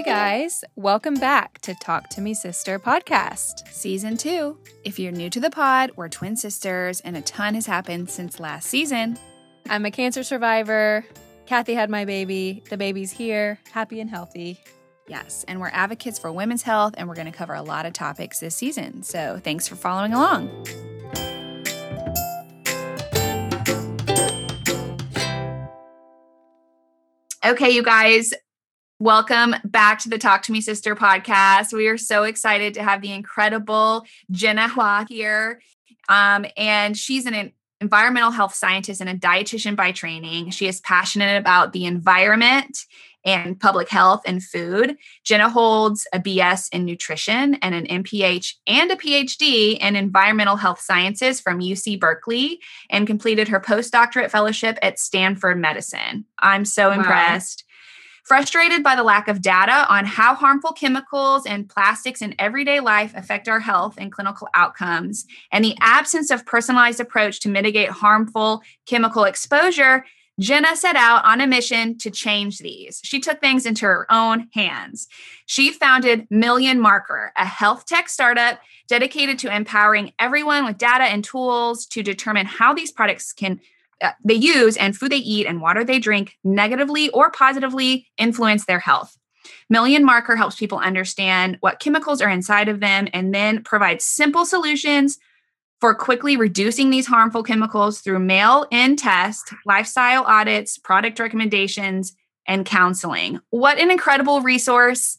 Hey guys, welcome back to Talk to Me Sister podcast, season two. If you're new to the pod, we're twin sisters and a ton has happened since last season. I'm a cancer survivor. Kathy had my baby. The baby's here, happy and healthy. Yes, and we're advocates for women's health, and we're going to cover a lot of topics this season. So thanks for following along. Okay, you guys, welcome back to the Talk to Me Sister podcast. We are so excited to have the incredible Jenna Hua here. Um, and she's an environmental health scientist and a dietitian by training. She is passionate about the environment and public health and food. Jenna holds a BS in nutrition and an MPH and a PhD in environmental health sciences from UC Berkeley and completed her postdoctorate fellowship at Stanford Medicine. I'm so wow. impressed. Frustrated by the lack of data on how harmful chemicals and plastics in everyday life affect our health and clinical outcomes, and the absence of personalized approach to mitigate harmful chemical exposure, Jenna set out on a mission to change these. She took things into her own hands. She founded Million Marker, a health tech startup dedicated to empowering everyone with data and tools to determine how these products can Uh, they use and food they eat and water they drink negatively or positively influence their health. Million Marker helps people understand what chemicals are inside of them and then provides simple solutions for quickly reducing these harmful chemicals through mail in test, lifestyle audits, product recommendations, and counseling. What an incredible resource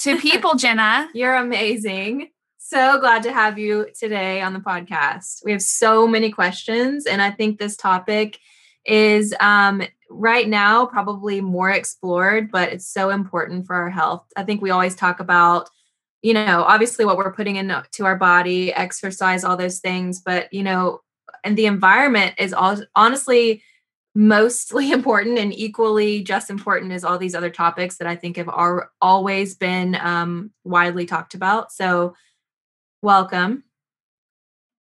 to people, Jenna. You're amazing. So glad to have you today on the podcast. We have so many questions, and I think this topic is um, right now probably more explored, but it's so important for our health. I think we always talk about you know, obviously what we're putting into our body, exercise, all those things, but you know, and the environment is all honestly mostly important and equally just important as all these other topics that I think have are always been um, widely talked about. So, welcome.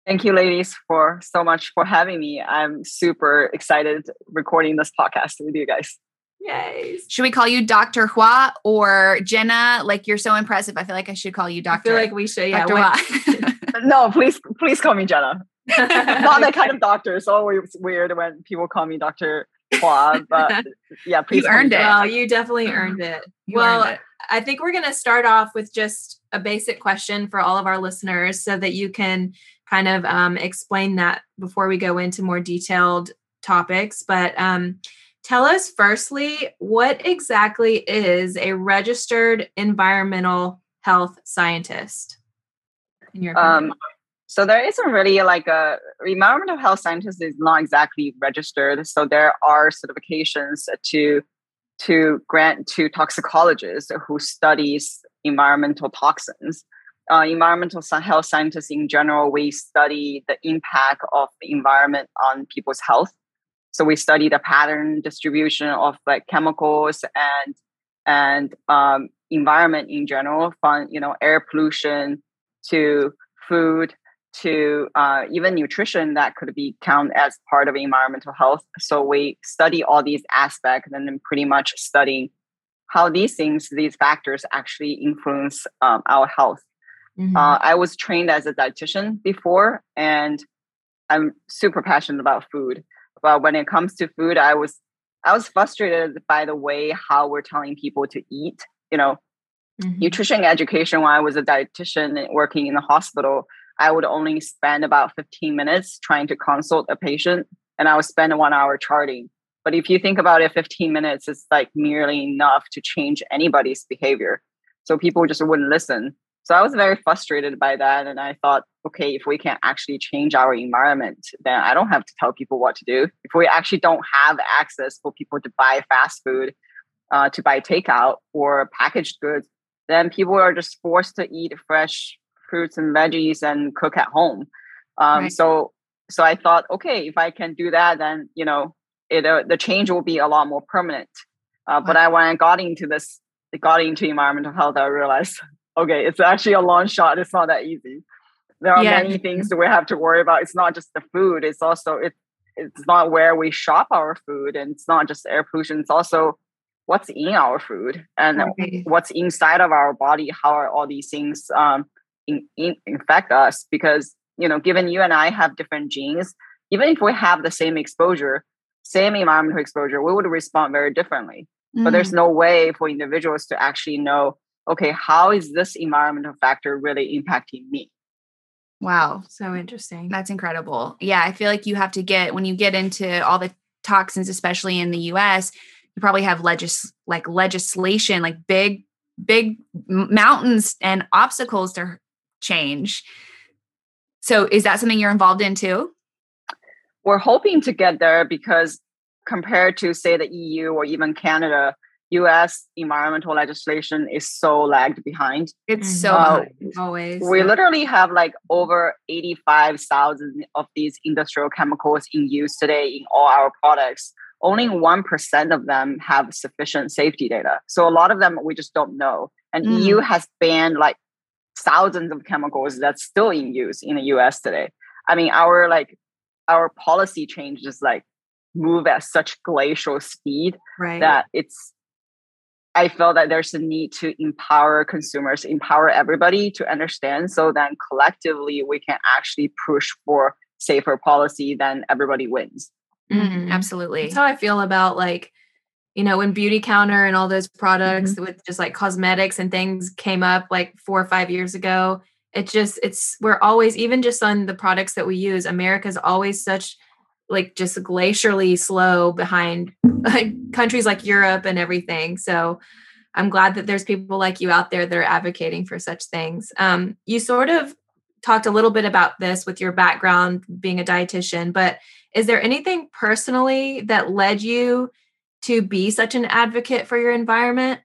Thank you, ladies, for so much for having me. I'm super excited recording this podcast with you guys. Yay. Should we call you Dr. Hua or Jenna? Like you're so impressive. I feel like I should call you Dr. I feel like we should, yeah. Hua. no, please, please call me Jenna. Not that kind of doctor. It's always weird when people call me Dr. Hua, but yeah, please. You earned it. Well, you definitely earned it. You well, earned it. I think we're going to start off with just a basic question for all of our listeners so that you can kind of um, explain that before we go into more detailed topics. But um, Tell us firstly, what exactly is a registered environmental health scientist? In your opinion? Um, so there isn't really like a environmental health scientist is not exactly registered. So there are certifications to to grant to toxicologists who studies environmental toxins. Uh, environmental health scientists in general, we study the impact of the environment on people's health. So we study the pattern distribution of like chemicals and and um, environment in general, from you know air pollution to food to uh, even nutrition that could be counted as part of environmental health. So we study all these aspects and then pretty much study how these things, these factors actually influence um, our health. Mm-hmm. Uh, I was trained as a dietitian before, and I'm super passionate about food but when it comes to food i was i was frustrated by the way how we're telling people to eat you know mm-hmm. nutrition education when i was a dietitian working in the hospital i would only spend about 15 minutes trying to consult a patient and i would spend one hour charting but if you think about it 15 minutes is like merely enough to change anybody's behavior so people just wouldn't listen so I was very frustrated by that. And I thought, okay, if we can't actually change our environment, then I don't have to tell people what to do. If we actually don't have access for people to buy fast food, uh, to buy takeout or packaged goods, then people are just forced to eat fresh fruits and veggies and cook at home. Um, right. So, so I thought, okay, if I can do that, then you know, it uh, the change will be a lot more permanent. Uh, But I when I got into this, got into environmental health, I realized okay, it's actually a long shot. It's not that easy. There are yeah. many things that we have to worry about. It's not just the food. It's also it. It's not where we shop our food, and it's not just air pollution. It's also what's in our food and okay. what's inside of our body how are all these things um, in, in, infect us because you know given you and i have different genes even if we have the same exposure same environmental exposure we would respond very differently mm. but there's mm. no way for individuals to actually know okay how is this environmental factor really impacting me wow so interesting that's incredible yeah i feel like you have to get when you get into all the toxins especially in the us you probably have legis like legislation like big big mountains and obstacles to change. So is that something you're involved in too? We're hoping to get there because compared to say the eu or even canada us environmental legislation is so lagged behind. It's so uh, always we literally have like over 85000 of these industrial chemicals in use today in all our products. Only 1% of them have sufficient safety data. So a lot of them we just don't know. And mm. EU has banned like thousands of chemicals that's still in use in the US today. I mean, our like our policy changes like move at such glacial speed right. that it's I feel that there's a need to empower consumers, empower everybody to understand so then collectively we can actually push for safer policy, then everybody wins. Mm-hmm. Absolutely. That's how I feel about like, you know, when Beautycounter and all those products mm-hmm. with just like cosmetics and things came up like four or five years ago. It just, it's, we're always, even just on the products that we use, America's always such like just glacially slow behind like, countries like Europe and everything. So I'm glad that there's people like you out there that are advocating for such things. Um, you sort of talked a little bit about this with your background being a dietitian, but is there anything personally that led you to be such an advocate for your environment?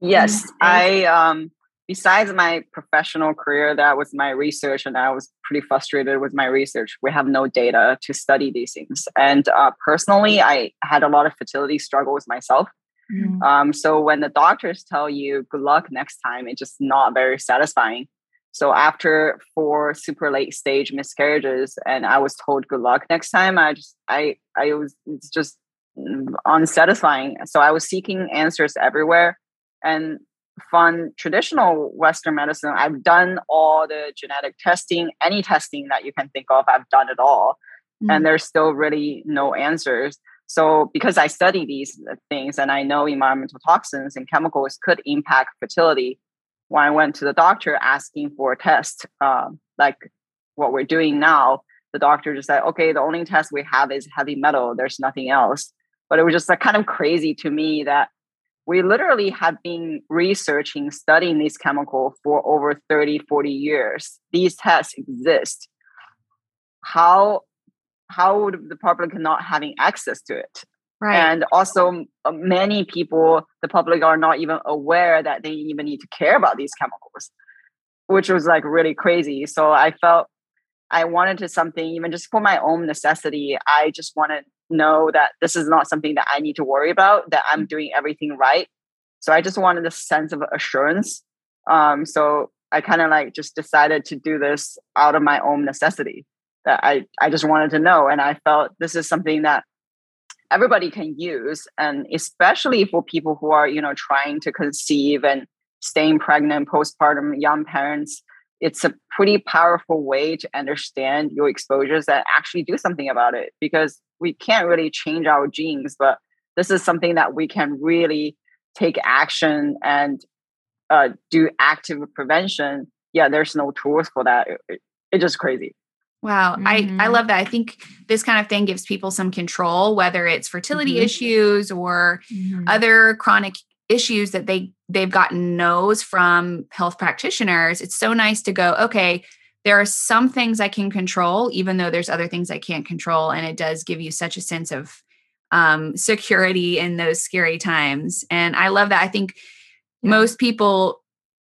Yes, I um besides my professional career that was my research and I was pretty frustrated with my research. We have no data to study these things. And uh, personally, I had a lot of fertility struggles myself. Mm. Um, so when the doctors tell you good luck next time, it's just not very satisfying. So after four super late stage miscarriages, and I was told good luck next time, I just I I was it's just unsatisfying. So I was seeking answers everywhere, and from traditional Western medicine, I've done all the genetic testing, any testing that you can think of, I've done it all, mm-hmm. and there's still really no answers. So because I study these things and I know environmental toxins and chemicals could impact fertility, when I went to the doctor asking for a test, um, like what we're doing now, the doctor just said, okay, the only test we have is heavy metal. There's nothing else. But it was just like kind of crazy to me that we literally have been researching, studying these chemicals for over 30, 40 years. These tests exist. How how would the public not having access to it? Right. And also, uh, many people, the public, are not even aware that they even need to care about these chemicals, which was like really crazy. So I felt I wanted to something, even just for my own necessity. I just want to know that this is not something that I need to worry about, that I'm doing everything right. So I just wanted a sense of assurance. Um, so I kind of like just decided to do this out of my own necessity that I, I just wanted to know. And I felt this is something that everybody can use and especially for people who are you know trying to conceive and staying pregnant postpartum young parents it's a pretty powerful way to understand your exposures that actually do something about it because we can't really change our genes but this is something that we can really take action and uh, do active prevention yeah there's no tools for that it, it, it's just crazy Wow. Mm-hmm. I, I mm-hmm. love that. I think this kind of thing gives people some control, whether it's fertility mm-hmm. issues or mm-hmm. other chronic issues that they they've gotten knows from health practitioners. It's so nice to go, okay, there are some things I can control, even though there's other things I can't control. And it does give you such a sense of um, security in those scary times. And I love that. I think yeah. most people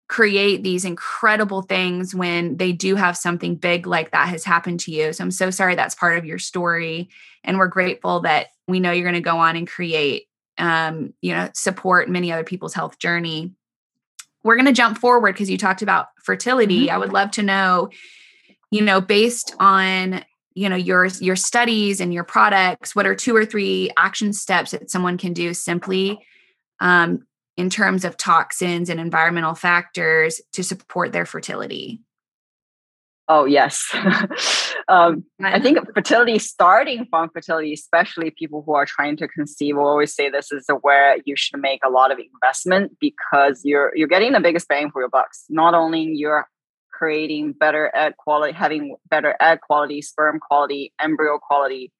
create these incredible things when they do have something big like that has happened to you. So I'm so sorry that's part of your story. And we're grateful that we know you're going to go on and create, um, you know, support many other people's health journey. We're going to jump forward because you talked about fertility. Mm-hmm. I would love to know, you know, based on you know your your studies and your products what are two or three action steps that someone can do simply um, in terms of toxins and environmental factors to support their fertility oh yes. Um, i think fertility starting from fertility especially people who are trying to conceive will always say this is where you should make a lot of investment because you're you're getting the biggest bang for your bucks. Not only you're creating better egg quality, having better egg quality, sperm quality, embryo quality,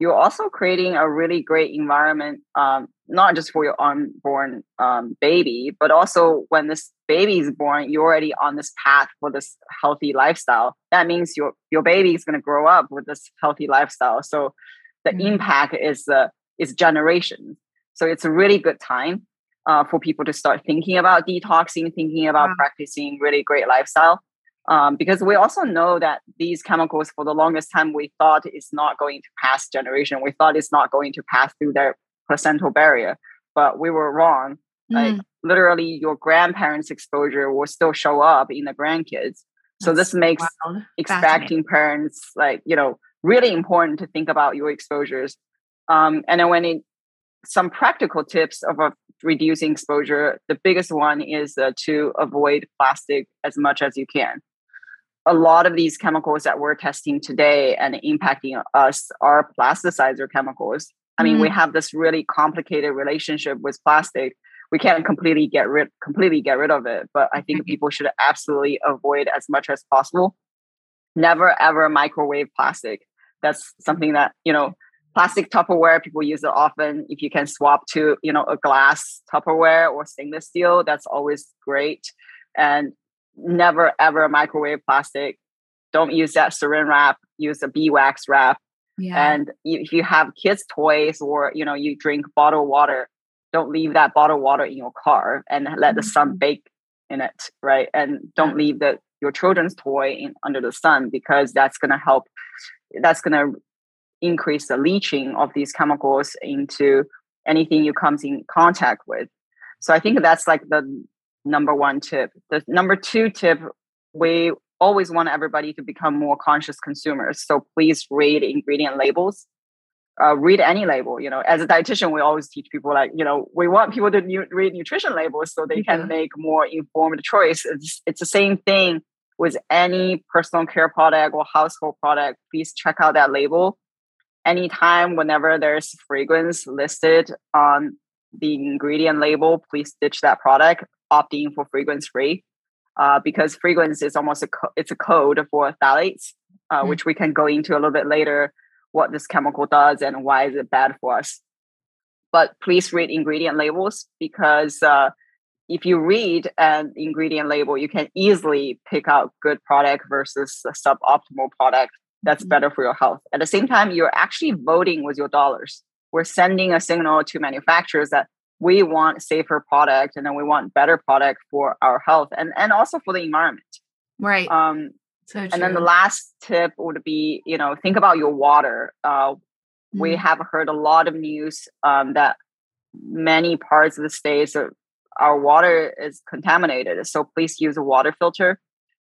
you're also creating a really great environment, um, not just for your unborn um, baby, but also when this baby is born, you're already on this path for this healthy lifestyle. That means your your baby is going to grow up with this healthy lifestyle. So the mm-hmm. impact is uh, is generations. So it's a really good time uh, for people to start thinking about detoxing, thinking about wow. practicing really great lifestyle um, because we also know that these chemicals for the longest time we thought is not going to pass generation. We thought it's not going to pass through their placental barrier but we were wrong. Mm. like literally your grandparents exposure will still show up in the grandkids. So That's this makes wild. expecting parents like you know really important to think about your exposures. Um, and then when it some practical tips of uh, reducing exposure the biggest one is uh, to avoid plastic as much as you can a lot of these chemicals that we're testing today and impacting us are plasticizer chemicals. I mean, mm. we have this really complicated relationship with plastic. We can't completely get rid completely get rid of it, but I think mm-hmm. people should absolutely avoid as much as possible. Never ever microwave plastic. That's something that, you know, plastic Tupperware, people use it often. If you can swap to, you know, a glass Tupperware or stainless steel, that's always great. And never ever microwave plastic. Don't use that saran wrap. Use a beeswax wrap. Yeah. And if you have kids' toys or you know you drink bottled water, don't leave that bottled water in your car and let the sun mm-hmm. bake in it, right? And don't leave the your children's toy in, under the sun because that's going to help. That's going to increase the leaching of these chemicals into anything you comes in contact with. So I think that's like the number one tip. The number two tip, we always want everybody to become more conscious consumers. So please read ingredient labels. Uh, read any label. You know, as a dietitian, we always teach people like, you know, we want people to nu- read nutrition labels so they mm-hmm. can make more informed choice. It's, it's the same thing with any personal care product or household product. Please check out that label. Anytime, whenever there's fragrance listed on the ingredient label, please ditch that product opting for fragrance free uh, because fragrance is almost a co- it's a code for phthalates, uh, mm which we can go into a little bit later what this chemical does and why is it bad for us. But please read ingredient labels because uh, if you read an ingredient label, you can easily pick out good product versus a suboptimal product that's mm better for your health. At the same time, you're actually voting with your dollars. We're sending a signal to manufacturers that we want safer product and then we want better product for our health and and also for the environment. Right. Um so and then the last tip would be you know think about your water. Uh, mm-hmm. we have heard a lot of news um, that many parts of the states are, our water is contaminated so please use a water filter.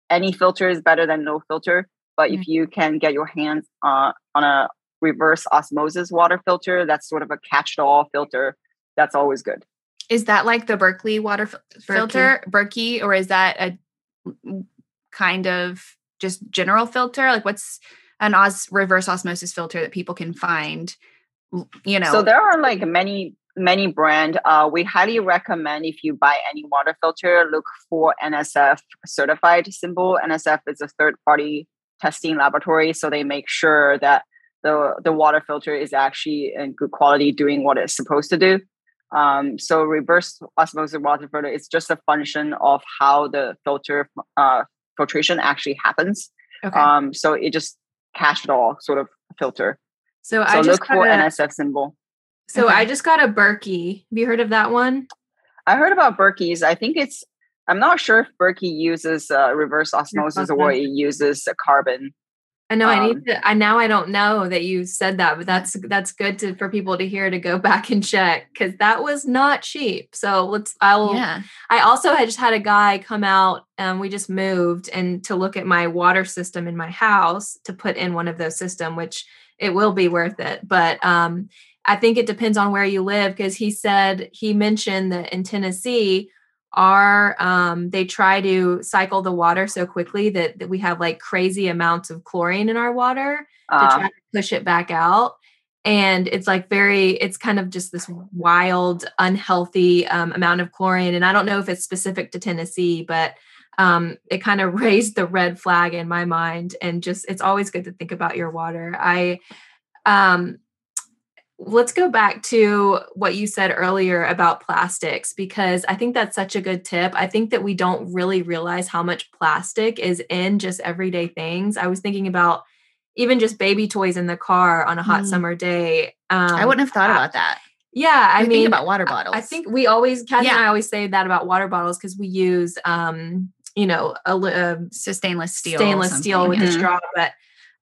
Any filter is better than no filter but mm-hmm. if you can get your hands uh, on a reverse osmosis water filter that's sort of a catch-all filter that's always good. Is that like the Berkeley water f- filter, Berkey, or is that a kind of just general filter? Like, what's an os- reverse osmosis filter that people can find? You know, so there are like many many brand. Uh, we highly recommend if you buy any water filter, look for NSF certified symbol. NSF is a third party testing laboratory, so they make sure that the the water filter is actually in good quality, doing what it's supposed to do. Um, so reverse osmosis water filter is just a function of how the filter uh, filtration actually happens. Okay. Um, so it just cash it all sort of filter. So, so I look for a, NSF symbol. So okay. I just got a Berkey. Have you heard of that one? I heard about Berkeys. I think it's. I'm not sure if Berkey uses uh, reverse osmosis or it uses carbon. I know um, I need to I now I don't know that you said that, but that's that's good to for people to hear to go back and check because that was not cheap. So let's I'll yeah. I also had just had a guy come out and we just moved and to look at my water system in my house to put in one of those system, which it will be worth it. But um I think it depends on where you live because he said he mentioned that in Tennessee are um, they try to cycle the water so quickly that, that we have like crazy amounts of chlorine in our water uh, to try to push it back out. And it's like very it's kind of just this wild unhealthy um, amount of chlorine. And i don't know if it's specific to tennessee but um, it kind of raised the red flag in my mind. And just it's always good to think about your water. I um, let's go back to what you said earlier about plastics because I think that's such a good tip. I think that we don't really realize how much plastic is in just everyday things. I was thinking about even just baby toys in the car on a hot mm. summer day. Um, I wouldn't have thought about that. Yeah, I, I mean, about water bottles. I think we always, Kat yeah. and I always say that about water bottles because we use, um, you know, a, a stainless steel, stainless steel with mm-hmm. a straw. But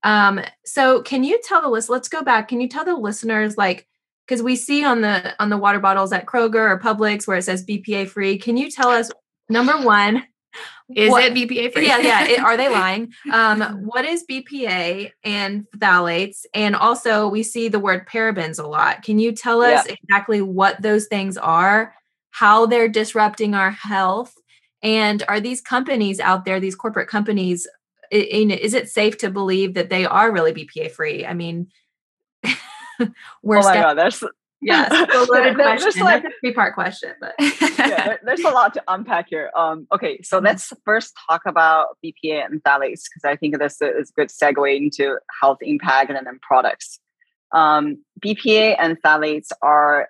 um, so can you tell the list, let's go back. Can you tell the listeners like, because we see on the on the water bottles at Kroger or Publix where it says BPA free. Can you tell us number one, is what, it BPA free? Yeah, yeah. It, are they lying? Um, what is BPA and phthalates? And also, we see the word parabens a lot. Can you tell us yeah. exactly what those things are, how they're disrupting our health, and are these companies out there, these corporate companies, is it safe to believe that they are really BPA free? I mean, we're oh my god, there's yeah, a loaded question. Like, That's a three part question, but yeah, there, there's a lot to unpack here. Um, okay, so mm-hmm. let's first talk about BPA and phthalates because I think this is a good segue into health impact and then products. Um, BPA and phthalates are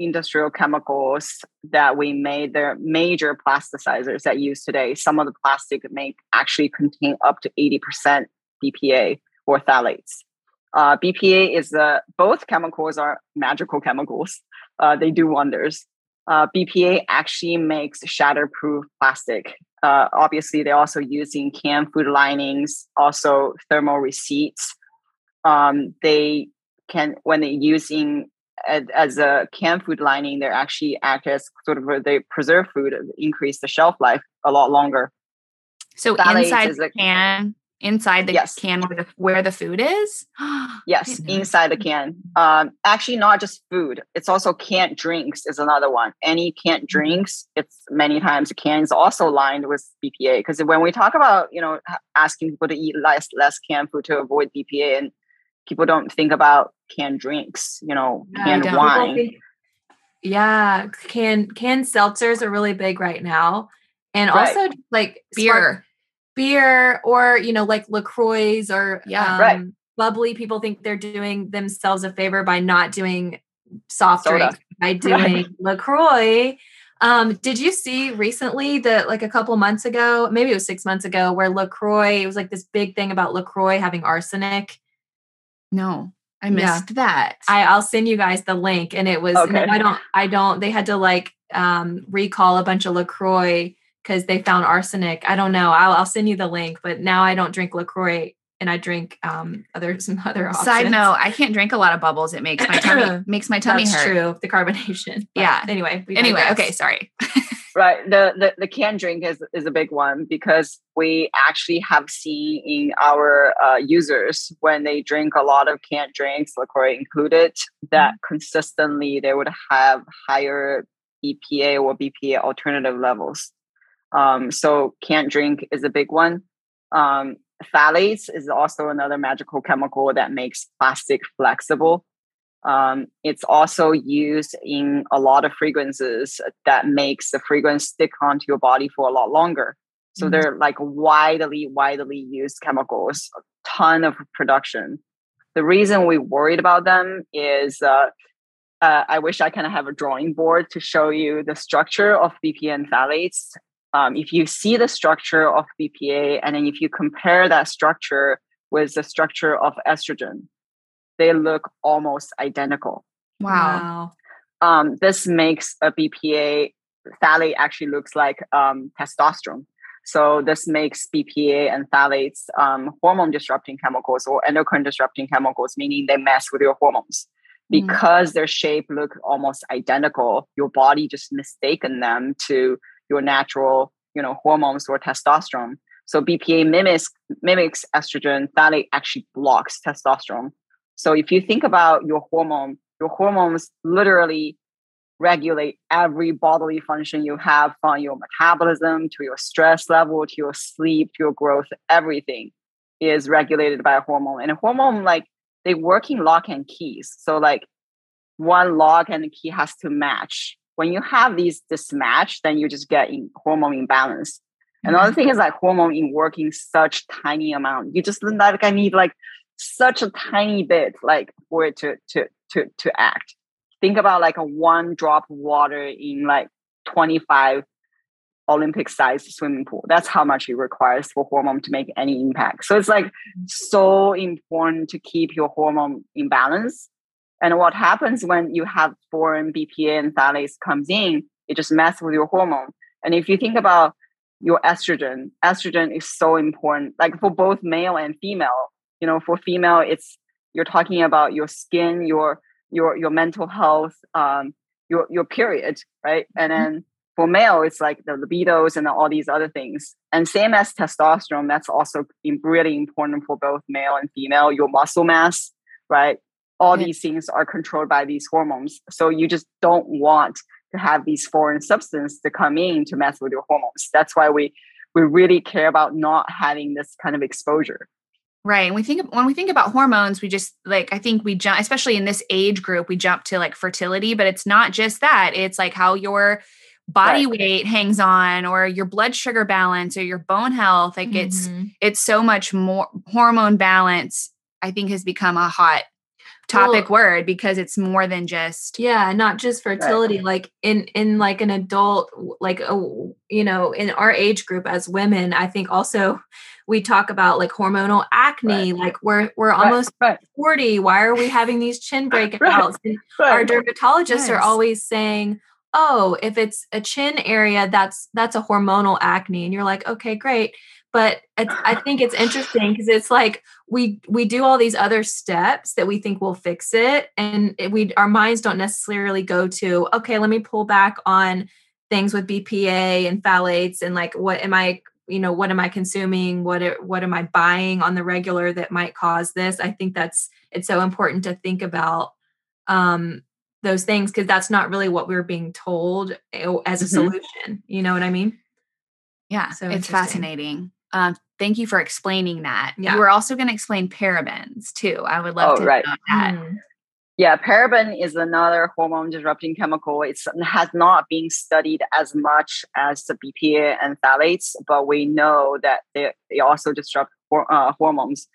industrial chemicals that we made. They're major plasticizers that use today. Some of the plastic may actually contain up to 80% BPA or phthalates. Uh, BPA is the both chemicals are magical chemicals. Uh, they do wonders. Uh, BPA actually makes shatterproof plastic. Uh, obviously, they're also using canned food linings, also thermal receipts. Um, they can when they're using as, a canned food lining, they actually act as sort of they preserve food, increase the shelf life a lot longer. So inside the can, inside the yes. can where the, where the food is yes inside the can um actually not just food it's also canned drinks is another one any canned mm-hmm. drinks it's many times the can is also lined with bpa because when we talk about you know asking people to eat less less canned food to avoid bpa and people don't think about canned drinks you know canned wine. think, yeah can canned seltzers are really big right now. And right. also like beer. spark- beer or you know like lacroix or yeah. um, right. bubbly people think they're doing themselves a favor by not doing soft drink by doing right. lacroix. Um, did you see recently that like a couple months ago maybe it was six months ago where lacroix it was like this big thing about lacroix having arsenic no I missed yeah. that. I, I'll send you guys the link. And it was okay. I don't I don't they had to like um recall a bunch of LaCroix because they found arsenic. I don't know. I'll, I'll send you the link, but now I don't drink LaCroix and I drink um other some other options. Side note, I can't drink a lot of bubbles. It makes my tummy makes my tummy That's hurt. true. The carbonation. But yeah. Anyway. Anyway. Okay. Sorry. right. The, the the canned drink is is a big one because we actually have seen in our uh, users when they drink a lot of canned drinks, LaCroix included, that mm-hmm. consistently they would have higher EPA or BPA alternative levels. Um, so can't drink is a big one. Um, phthalates is also another magical chemical that makes plastic flexible. Um, it's also used in a lot of fragrances that makes the fragrance stick onto your body for a lot longer. So mm-hmm. they're like widely, widely used chemicals, a ton of production. The reason we worried about them is uh, uh, I wish I kind of have a drawing board to show you the structure of BPA and phthalates um, if you see the structure of BPA and then if you compare that structure with the structure of estrogen, they look almost identical. Wow. Um, this makes a BPA phthalate actually looks like um, testosterone. So this makes BPA and phthalates um, hormone disrupting chemicals or endocrine disrupting chemicals, meaning they mess with your hormones. Mm-hmm. Because mm. their shape look almost identical, your body just mistaken them to your natural, you know, hormones or testosterone. So BPA mimics mimics estrogen, phthalate actually blocks testosterone. So if you think about your hormone, your hormones literally regulate every bodily function you have from your metabolism to your stress level to your sleep to your growth everything is regulated by a hormone. And a hormone like they work in lock and keys. So like one lock and key has to match. When you have these mismatch then you just get in hormone imbalance. Mm-hmm. another thing is like hormone in working such tiny amount. You just like i need like such a tiny bit like for it to to to to act think about like a one drop of water in like 25 Olympic sized swimming pool. That's how much it requires for hormone to make any impact. So it's like mm-hmm. so important to keep your hormone in balance. And what happens when you have foreign BPA and phthalates comes in, it just messes with your hormone. And if you think about your estrogen, estrogen is so important, like for both male and female. You know, for female, it's you're talking about your skin, your your your mental health, um, your your period, right? And mm-hmm. then for male, it's like the libidos and all these other things. And same as testosterone, that's also really important for both male and female. Your muscle mass, right? All yeah. these things are controlled by these hormones. So you just don't want to have these foreign substances to come in to mess with your hormones. That's why we we really care about not having this kind of exposure. Right. And we think when we think about hormones, we just like I think we jump, especially in this age group, we jump to like fertility, but it's not just that. It's like how your body right. weight hangs on or your blood sugar balance or your bone health. Like mm-hmm. it's it's so much more hormone balance, I think has become a hot topic well, word because it's more than just yeah not just fertility right. like in in like an adult like a you know in our age group as women i think also we talk about like hormonal acne, right. like we're we're right. almost right. 40. Why are we having these chin breakouts? And our dermatologists yes. are always saying, oh, if it's a chin area, that's that's a hormonal acne. And you're like, okay, great. But I think it's interesting because it's like we we do all these other steps that we think will fix it, and it, we our minds don't necessarily go to okay. Let me pull back on things with BPA and phthalates and like what am I you know what am i consuming what what am i buying on the regular that might cause this i think that's it's so important to think about um those things because that's not really what we're being told eh, as a mm-hmm. solution you know what i mean yeah so it's fascinating um thank you for explaining that yeah. you were also going to explain parabens too i would love oh, to right. know that mm. Yeah, paraben is another hormone disrupting chemical. It has not been studied as much as the BPA and phthalates, but we know that they, they also disrupt uh, hormones.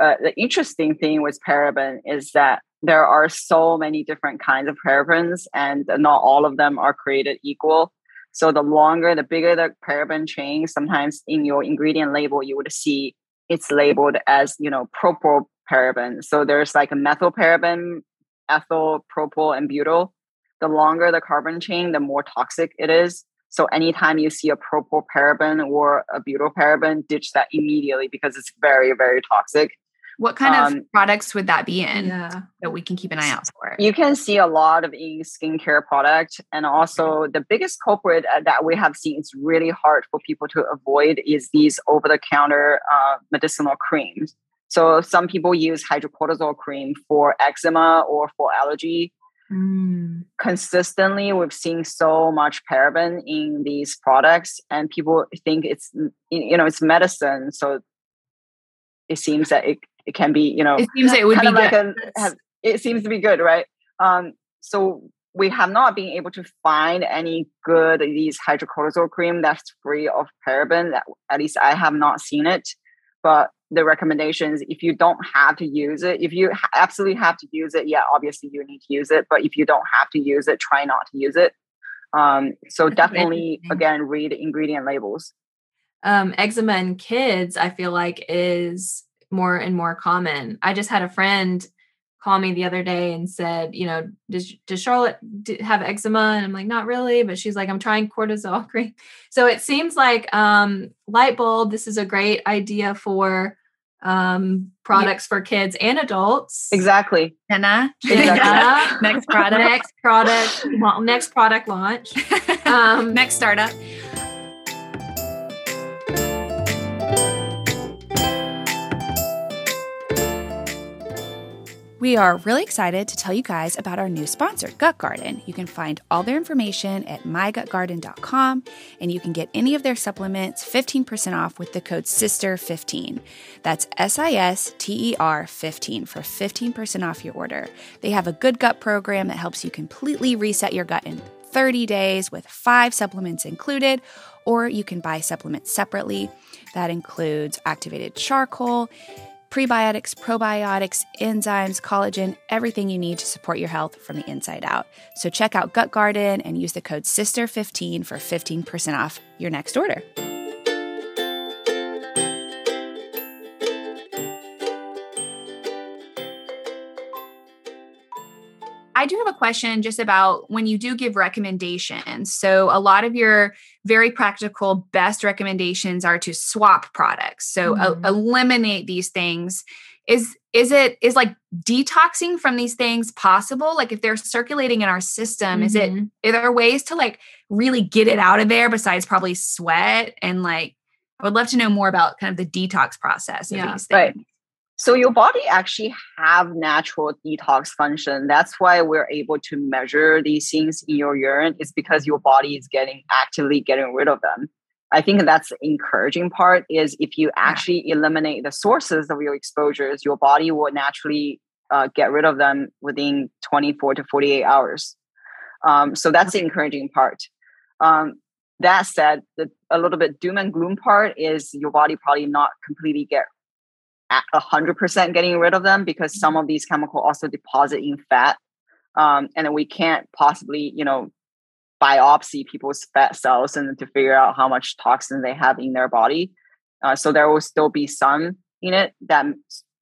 Uh, the interesting thing with paraben is that there are so many different kinds of parabens, and not all of them are created equal. So the longer, the bigger the paraben chain, sometimes in your ingredient label, you would see it's labeled as you know propyl paraben. So there's like a methyl paraben ethyl, propyl, and butyl, the longer the carbon chain, the more toxic it is. So anytime you see a propyl paraben or a butyl paraben, ditch that immediately because it's very, very toxic. What kind um, of products would that be in yeah. that we can keep an eye out for? You can see a lot of in skincare product, and also the biggest culprit uh, that we have seen it's really hard for people to avoid is these over-the-counter uh, medicinal creams. So some people use hydrocortisone cream for eczema or for allergy. Mm. Consistently, we've seen so much paraben in these products, and people think it's you know it's medicine. So it seems that it, it can be you know it seems it would be like a, have, it seems to be good, right? Um, so we have not been able to find any good these hydrocortisone cream that's free of paraben. That at least I have not seen it, but the recommendations if you don't have to use it if you absolutely have to use it yeah obviously you need to use it but if you don't have to use it try not to use it um, so That's definitely again read ingredient labels um, eczema in kids i feel like is more and more common i just had a friend call me the other day and said, you know, does does Charlotte have eczema? And I'm like, not really, but she's like, I'm trying cortisol cream. So it seems like um, light bulb. This is a great idea for um, products yeah. for kids and adults. Exactly. Jenna. Exactly. next product. Next product. next product launch. Um, next startup. We are really excited to tell you guys about our new sponsor, Gut Garden. You can find all their information at mygutgarden.com and you can get any of their supplements 15% off with the code SISTER15. That's S I S T E R 15 for 15% off your order. They have a good gut program that helps you completely reset your gut in 30 days with five supplements included, or you can buy supplements separately. That includes activated charcoal prebiotics, probiotics, enzymes, collagen, everything you need to support your health from the inside out. So check out Gut Garden and use the code SISTER15 for 15% off your next order. I do have a question just about when you do give recommendations. So, a lot of your very practical best recommendations are to swap products. So, mm-hmm. eliminate these things. Is is it is like detoxing from these things possible? Like if they're circulating in our system, mm-hmm. is it mm-hmm. are there ways to like really get it out of there besides probably sweat and like I would love to know more about kind of the detox process of yeah, these things. Right. So your body actually have natural detox function. That's why we're able to measure these things in your urine. Is because your body is getting actively getting rid of them. I think that's the encouraging part. Is if you actually eliminate the sources of your exposures, your body will naturally uh, get rid of them within 24 to 48 hours. Um, so that's the encouraging part. Um, that said, the, a little bit doom and gloom part is your body probably not completely get 100% getting rid of them because some of these chemicals also deposit in fat um, and we can't possibly you know biopsy people's fat cells and to figure out how much toxin they have in their body. Uh, so there will still be some in it. That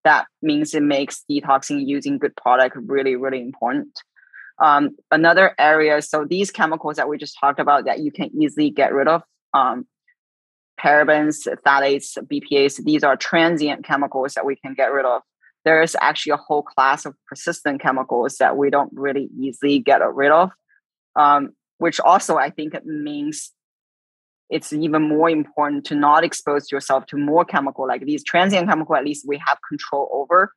that means it makes detoxing using good product really really important. Um, another area so these chemicals that we just talked about that you can easily get rid of um, parabens, phthalates, BPAs, these are transient chemicals that we can get rid of. There is actually a whole class of persistent chemicals that we don't really easily get rid of, um, which also I think it means it's even more important to not expose yourself to more chemical like these transient chemical at least we have control over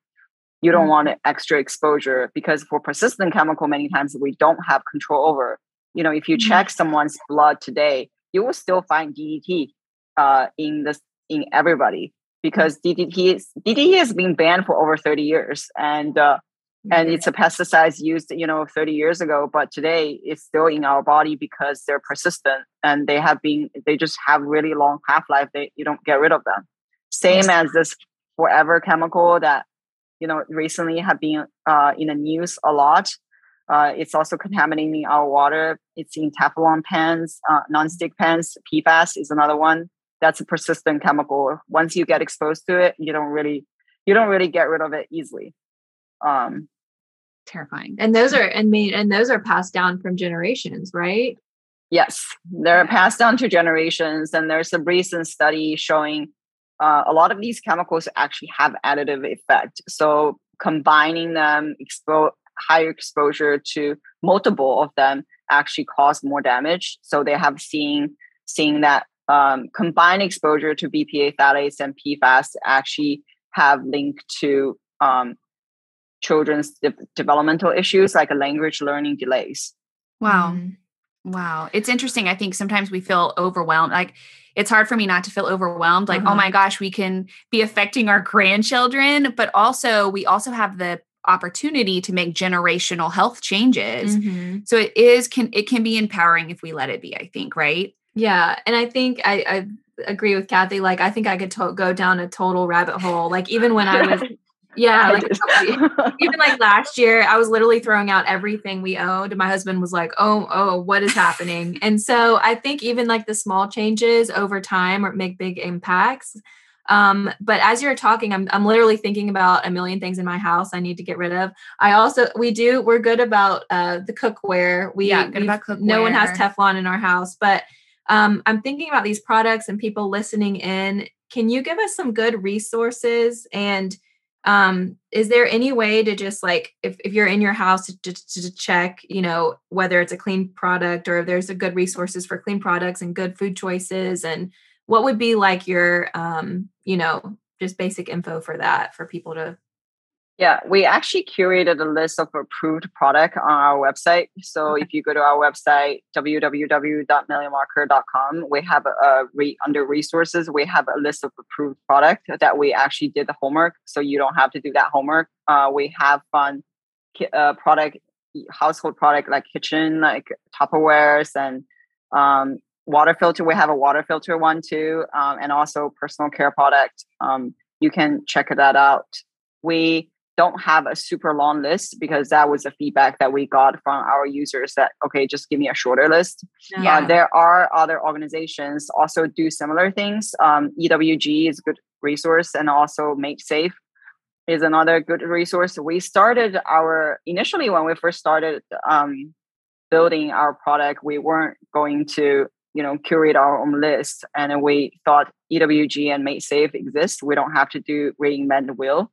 you don't mm-hmm. want extra exposure because for persistent chemical many times we don't have control over you know if you mm-hmm. check someone's blood today you will still find ddt uh, in the in everybody because DDT DDT has been banned for over 30 years and uh, and it's a pesticide used you know 30 years ago but today it's still in our body because they're persistent and they have been they just have really long half-life they you don't get rid of them. Same as this forever chemical that you know recently have been uh, in the news a lot. Uh, it's also contaminating our water. It's in teflon pans uh, non-stick pans. Pfas is another one that's a persistent chemical. Once you get exposed to it, you don't really you don't really get rid of it easily. Um, terrifying. And those are and mean and those are passed down from generations, right? Yes, they're passed down to generations, and there's a recent study showing uh, a lot of these chemicals actually have additive effect. So combining them, expo- higher exposure to multiple of them actually cause more damage. So they have seen seeing that um, combined exposure to BPA phthalates and PFAS actually have linked to um, children's de- developmental issues like language learning delays. Wow. Mm. Wow. It's interesting. I think sometimes we feel overwhelmed. Like it's hard for me not to feel overwhelmed. Like, oh uh-huh. oh my gosh, we can be affecting our grandchildren, but also we also have the opportunity to make generational health changes. Mm-hmm. So it is can it can be empowering if we let it be, I think, right? Yeah, and I think I, I agree with Kathy. Like, I think I could to- go down a total rabbit hole. Like, even when I was, yeah, like even like last year, I was literally throwing out everything we owned. And my husband was like, "Oh, oh, what is happening?" and so I think even like the small changes over time or make big impacts. Um, but as you're talking, I'm I'm literally thinking about a million things in my house I need to get rid of. I also we do we're good about uh the cookware. We yeah, good about cookware. No one has Teflon in our house, but um, I'm thinking about these products and people listening in. Can you give us some good resources and um is there any way to just like if, if you're in your house to, to, to, check you know whether it's a clean product or if there's a good resources for clean products and good food choices and what would be like your um you know just basic info for that for people to yeah, we actually curated a list of approved product on our website. So okay. if you go to our website www.millionmarker.com, we have a re, under resources we have a list of approved product that we actually did the homework. So you don't have to do that homework. Uh, we have fun uh, product, household product like kitchen, like Tupperwares and um, water filter. We have a water filter one too, um, and also personal care product. Um, you can check that out. We don't have a super long list because that was the feedback that we got from our users that okay just give me a shorter list. Uh, yeah. Uh, there are other organizations also do similar things. Um, ewg is a good resource and also Made Safe is another good resource. We started our initially when we first started um, building our product we weren't going to you know curate our own list and we thought ewg and Made Safe exist. We don't have to do reinvent the wheel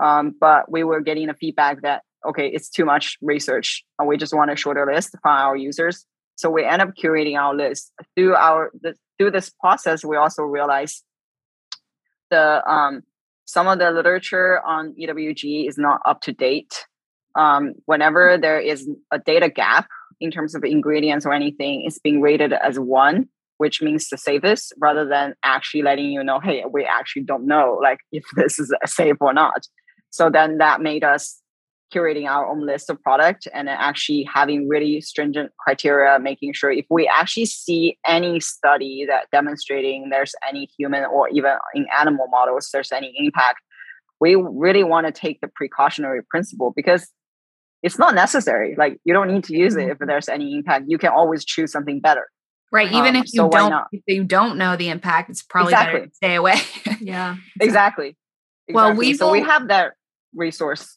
um, but we were getting a feedback that okay, it's too much research, and we just want a shorter list from our users. So we end up curating our list through our the, through this process. We also realized the um, some of the literature on EWG is not up to date. Um, whenever there is a data gap in terms of ingredients or anything, it's being rated as one, which means the safest, rather than actually letting you know, hey, we actually don't know like if this is safe or not. So then that made us curating our own list of product and actually having really stringent criteria, making sure if we actually see any study that demonstrating there's any human or even in animal models there's any impact, we really want to take the precautionary principle because it's not necessary. Like you don't need to use it if mm-hmm. there's any impact. You can always choose something better. Right. Even um, if you so don't if you don't know the impact, it's probably exactly. better to stay away. yeah. Exactly. exactly. Well, we so will, we have that resource.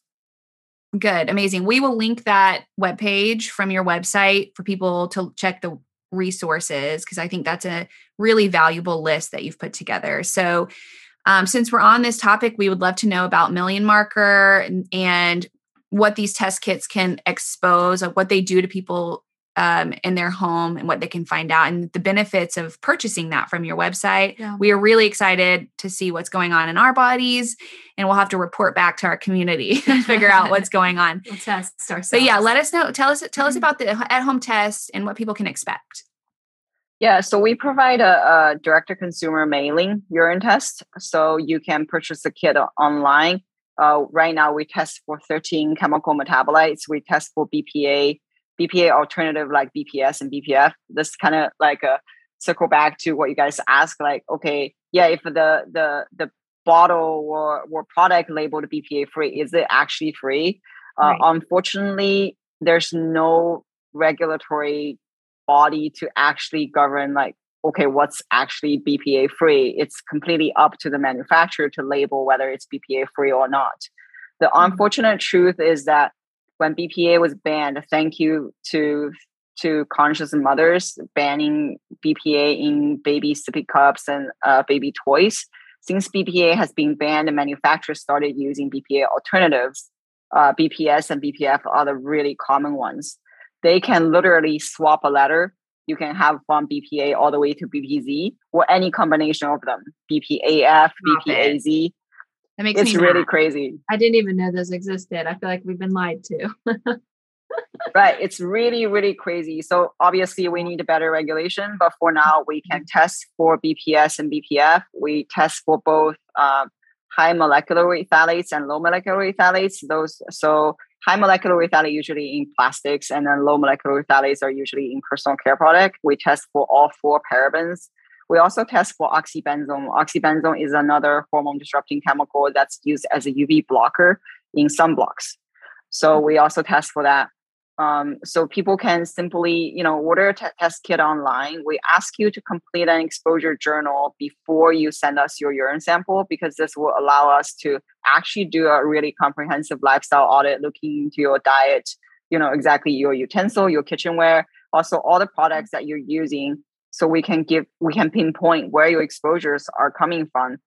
Good, amazing. We will link that web page from your website for people to check the resources because I think that's a really valuable list that you've put together. So, um, since we're on this topic, we would love to know about Million Marker and, and what these test kits can expose, what they do to people um, in their home and what they can find out and the benefits of purchasing that from your website. Yeah. We are really excited to see what's going on in our bodies and we'll have to report back to our community and figure out what's going on. We'll test ourselves. So yeah, let us know. Tell us tell us mm-hmm. about the at-home test and what people can expect. Yeah, so we provide a, a direct-to-consumer mailing urine test, so you can purchase the kit online. Uh, right now, we test for 13 chemical metabolites. We test for BPA, BPA alternative like BPS and BPF. This kind of like a circle back to what you guys ask. Like, okay, yeah, if the the the bottle or or product labeled BPA free, is it actually free? Uh, right. unfortunately, there's no regulatory body to actually govern like okay what's actually bpa free it's completely up to the manufacturer to label whether it's bpa free or not the mm-hmm. unfortunate truth is that when BPA was banned, thank you to to conscious mothers banning BPA in baby sippy cups and uh, baby toys. Since BPA has been banned, manufacturers started using BPA alternatives. Uh, BPS and BPF are the really common ones. They can literally swap a letter. You can have from BPA all the way to BPZ or any combination of them. BPAF, BPAZ. That makes it's really mad. crazy. I didn't even know those existed. I feel like we've been lied to. right. It's really, really crazy. So obviously we need a better regulation, but for now we can mm-hmm. test for BPS and BPF. We test for both um, high molecular weight phthalates and low molecular weight phthalates. Those so high molecular weight phthalate usually in plastics, and then low molecular weight phthalates are usually in personal care product. We test for all four parabens we also test for oxybenzone. Oxybenzone is another hormone disrupting chemical that's used as a UV blocker in sunblocks. So we also test for that. Um, so people can simply, you know, order a t- test kit online. We ask you to complete an exposure journal before you send us your urine sample because this will allow us to actually do a really comprehensive lifestyle audit, looking into your diet, you know, exactly your utensil, your kitchenware, also all the products that you're using, so we can give we can pinpoint where your exposures are coming from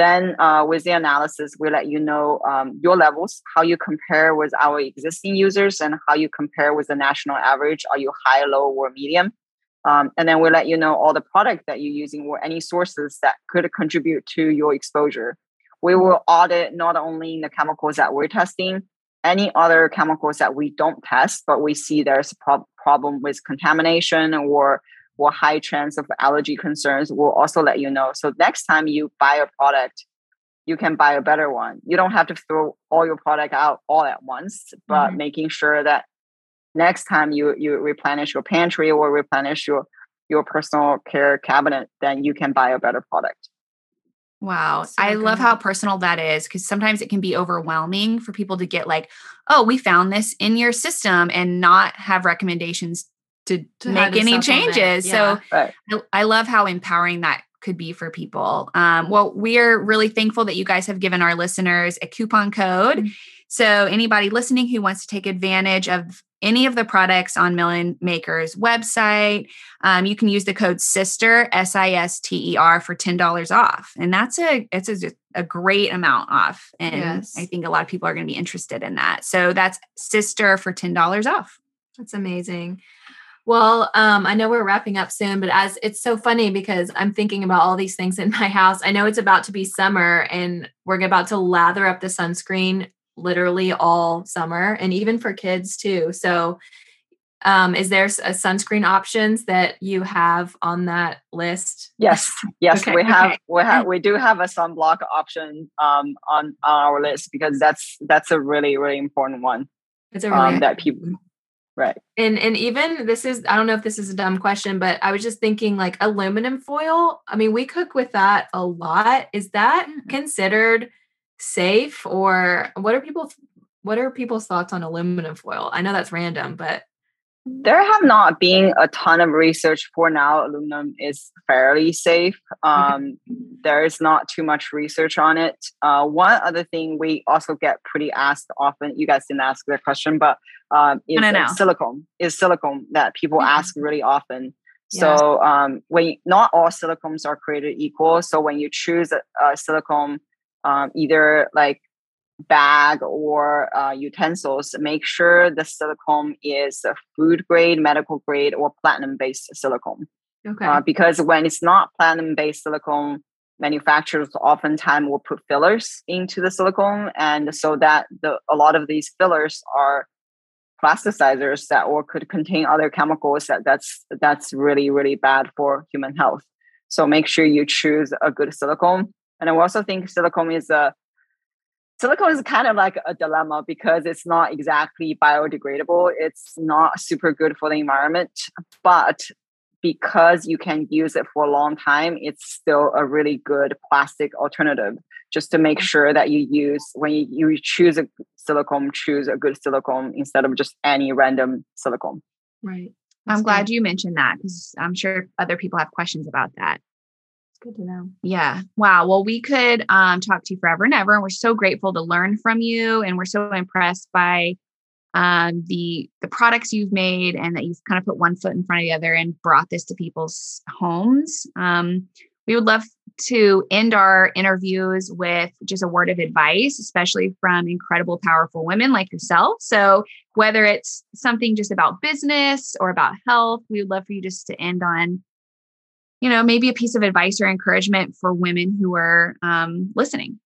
then uh, with the analysis, we let you know um, your levels, how you compare with our existing users, and how you compare with the national average. Are you high, low, or medium? Um, and then we let you know all the product that you're using or any sources that could contribute to your exposure. We will audit not only the chemicals that we're testing, any other chemicals that we don't test, but we see there's a pro- problem with contamination or or high chance of allergy concerns, we'll also let you know. So next time you buy a product, you can buy a better one. You don't have to throw all your product out all at once, but mm-hmm. making sure that next time you you replenish your pantry or replenish your your personal care cabinet, then you can buy a better product. Wow. So I good. love how personal that is because sometimes it can be overwhelming for people to get like, oh, we found this in your system and not have recommendations to, to make any changes. Yeah. So right. I, I, love how empowering that could be for people. Um, well, we are really thankful that you guys have given our listeners a coupon code. Mm-hmm. So anybody listening who wants to take advantage of any of the products on Million Marker's website, um, you can use the code SISTER S I S T E R for ten dollars off, and that's a it's a, a great amount off. And yes. I think a lot of people are going to be interested in that. So that's SISTER for ten dollars off. That's amazing. Well, um, I know we're wrapping up soon, but as it's so funny because I'm thinking about all these things in my house. I know it's about to be summer and we're about to lather up the sunscreen literally all summer and even for kids too. So, um, is there a sunscreen options that you have on that list? Yes, yes, okay. we have. Okay. We have. We do have a sunblock option um, on, on our list because that's that's a really really important one. It's a really um, that people Right. And and even this is I don't know if this is a dumb question, but I was just thinking like aluminum foil. I mean, we cook with that a lot. Is that mm-hmm. considered safe or what are people what are people's thoughts on aluminum foil? I know that's random, but there have not been a ton of research for now. Aluminum is fairly safe. Um, there is not too much research on it. Uh, one other thing we also get pretty asked often. You guys didn't ask that question, but um, is silicone. Is silicone that people mm-hmm. ask really often. Yeah. So um, when not all silicones are created equal. So when you choose a, a silicone, um, either like bag or uh, utensils, make sure the silicone is a food grade, medical grade, or platinum based silicone. Okay. Uh, because when it's not platinum based silicone, manufacturers oftentimes will put fillers into the silicone, and so that the a lot of these fillers are plasticizers that or could contain other chemicals that that's that's really really bad for human health. So make sure you choose a good silicone. And I also think silicone is a silicone is kind of like a dilemma because it's not exactly biodegradable. It's not super good for the environment, but because you can use it for a long time, it's still a really good plastic alternative. Just to make sure that you use when you, you choose a silicone, choose a good silicone instead of just any random silicone. Right. That's I'm glad you mentioned that because I'm sure other people have questions about that good to know. Yeah. Wow. Well, we could um, talk to you forever and ever. And we're so grateful to learn from you. And we're so impressed by um, the the products you've made and that you've kind of put one foot in front of the other and brought this to people's homes. Um, we would love to end our interviews with just a word of advice, especially from incredible, powerful women like yourself. So, whether it's something just about business or about health, we would love for you just to end on you know, maybe a piece of advice or encouragement for women who are um, listening?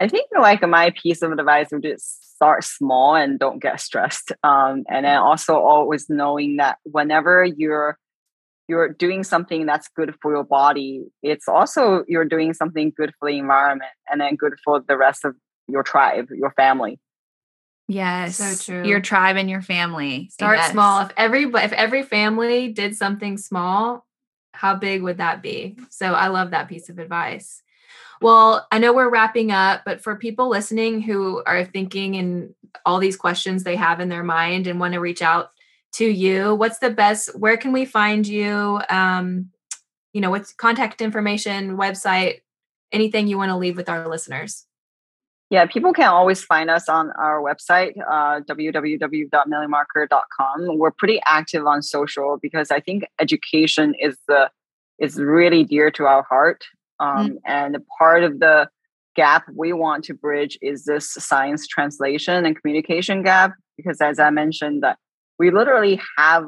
I think like my piece of advice would just start small and don't get stressed. Um, and then also always knowing that whenever you're you're doing something that's good for your body, it's also you're doing something good for the environment and then good for the rest of your tribe, your family. Yes. So true. Your tribe and your family. Start yes. small. If every if every family did something small, how big would that be? So I love that piece of advice. Well, I know we're wrapping up, but for people listening who are thinking and all these questions they have in their mind and want to reach out to you, what's the best? Where can we find you? Um, you know, what's contact information, website, anything you want to leave with our listeners? Yeah, people can always find us on our website, uh. We're pretty active on social because I think education is the is really dear to our heart. Um, mm-hmm. And part of the gap we want to bridge is this science translation and communication gap. Because as I mentioned, that we literally have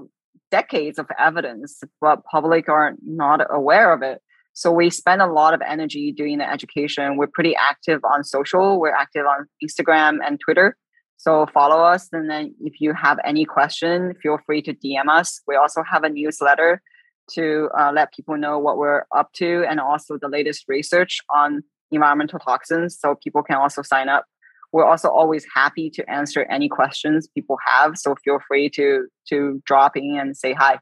decades of evidence, but public are not aware of it. So we spend a lot of energy doing the education. We're pretty active on social. We're active on Instagram and Twitter. So follow us. And then if you have any question, feel free to DM us. We also have a newsletter to uh, let people know what we're up to and also the latest research on environmental toxins so people can also sign up we're also always happy to answer any questions people have so feel free to to drop in and say hi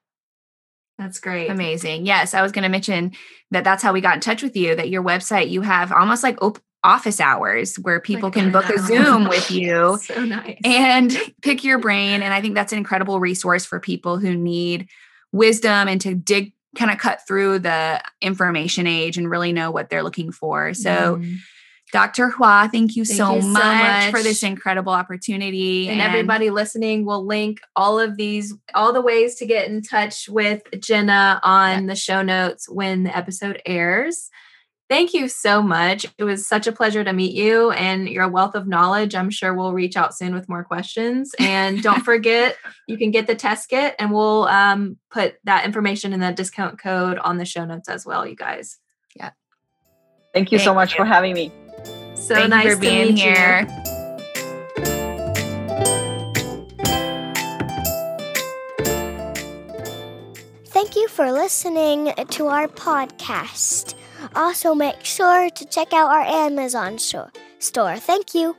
that's great amazing yes i was going to mention that that's how we got in touch with you that your website you have almost like op- office hours where people can book a zoom with you so nice. and pick your brain and i think that's an incredible resource for people who need wisdom and to dig kind of cut through the information age and really know what they're looking for. So mm. Dr. Hua, thank you, thank so, you much so, much for this incredible opportunity. And, and, everybody listening will link all of these, all the ways to get in touch with Jenna on yeah. the show notes when the episode airs. Thank you so much. It was such a pleasure to meet you and your wealth of knowledge. I'm sure we'll reach out soon with more questions. And don't forget, you can get the test kit and we'll um, put that information in the discount code on the show notes as well, you guys. Yeah. Thank you Thank so much you. for having me. So Thank nice you for being here. You. Thank you for listening to our podcast. Also, make sure to check out our Amazon store. Thank you.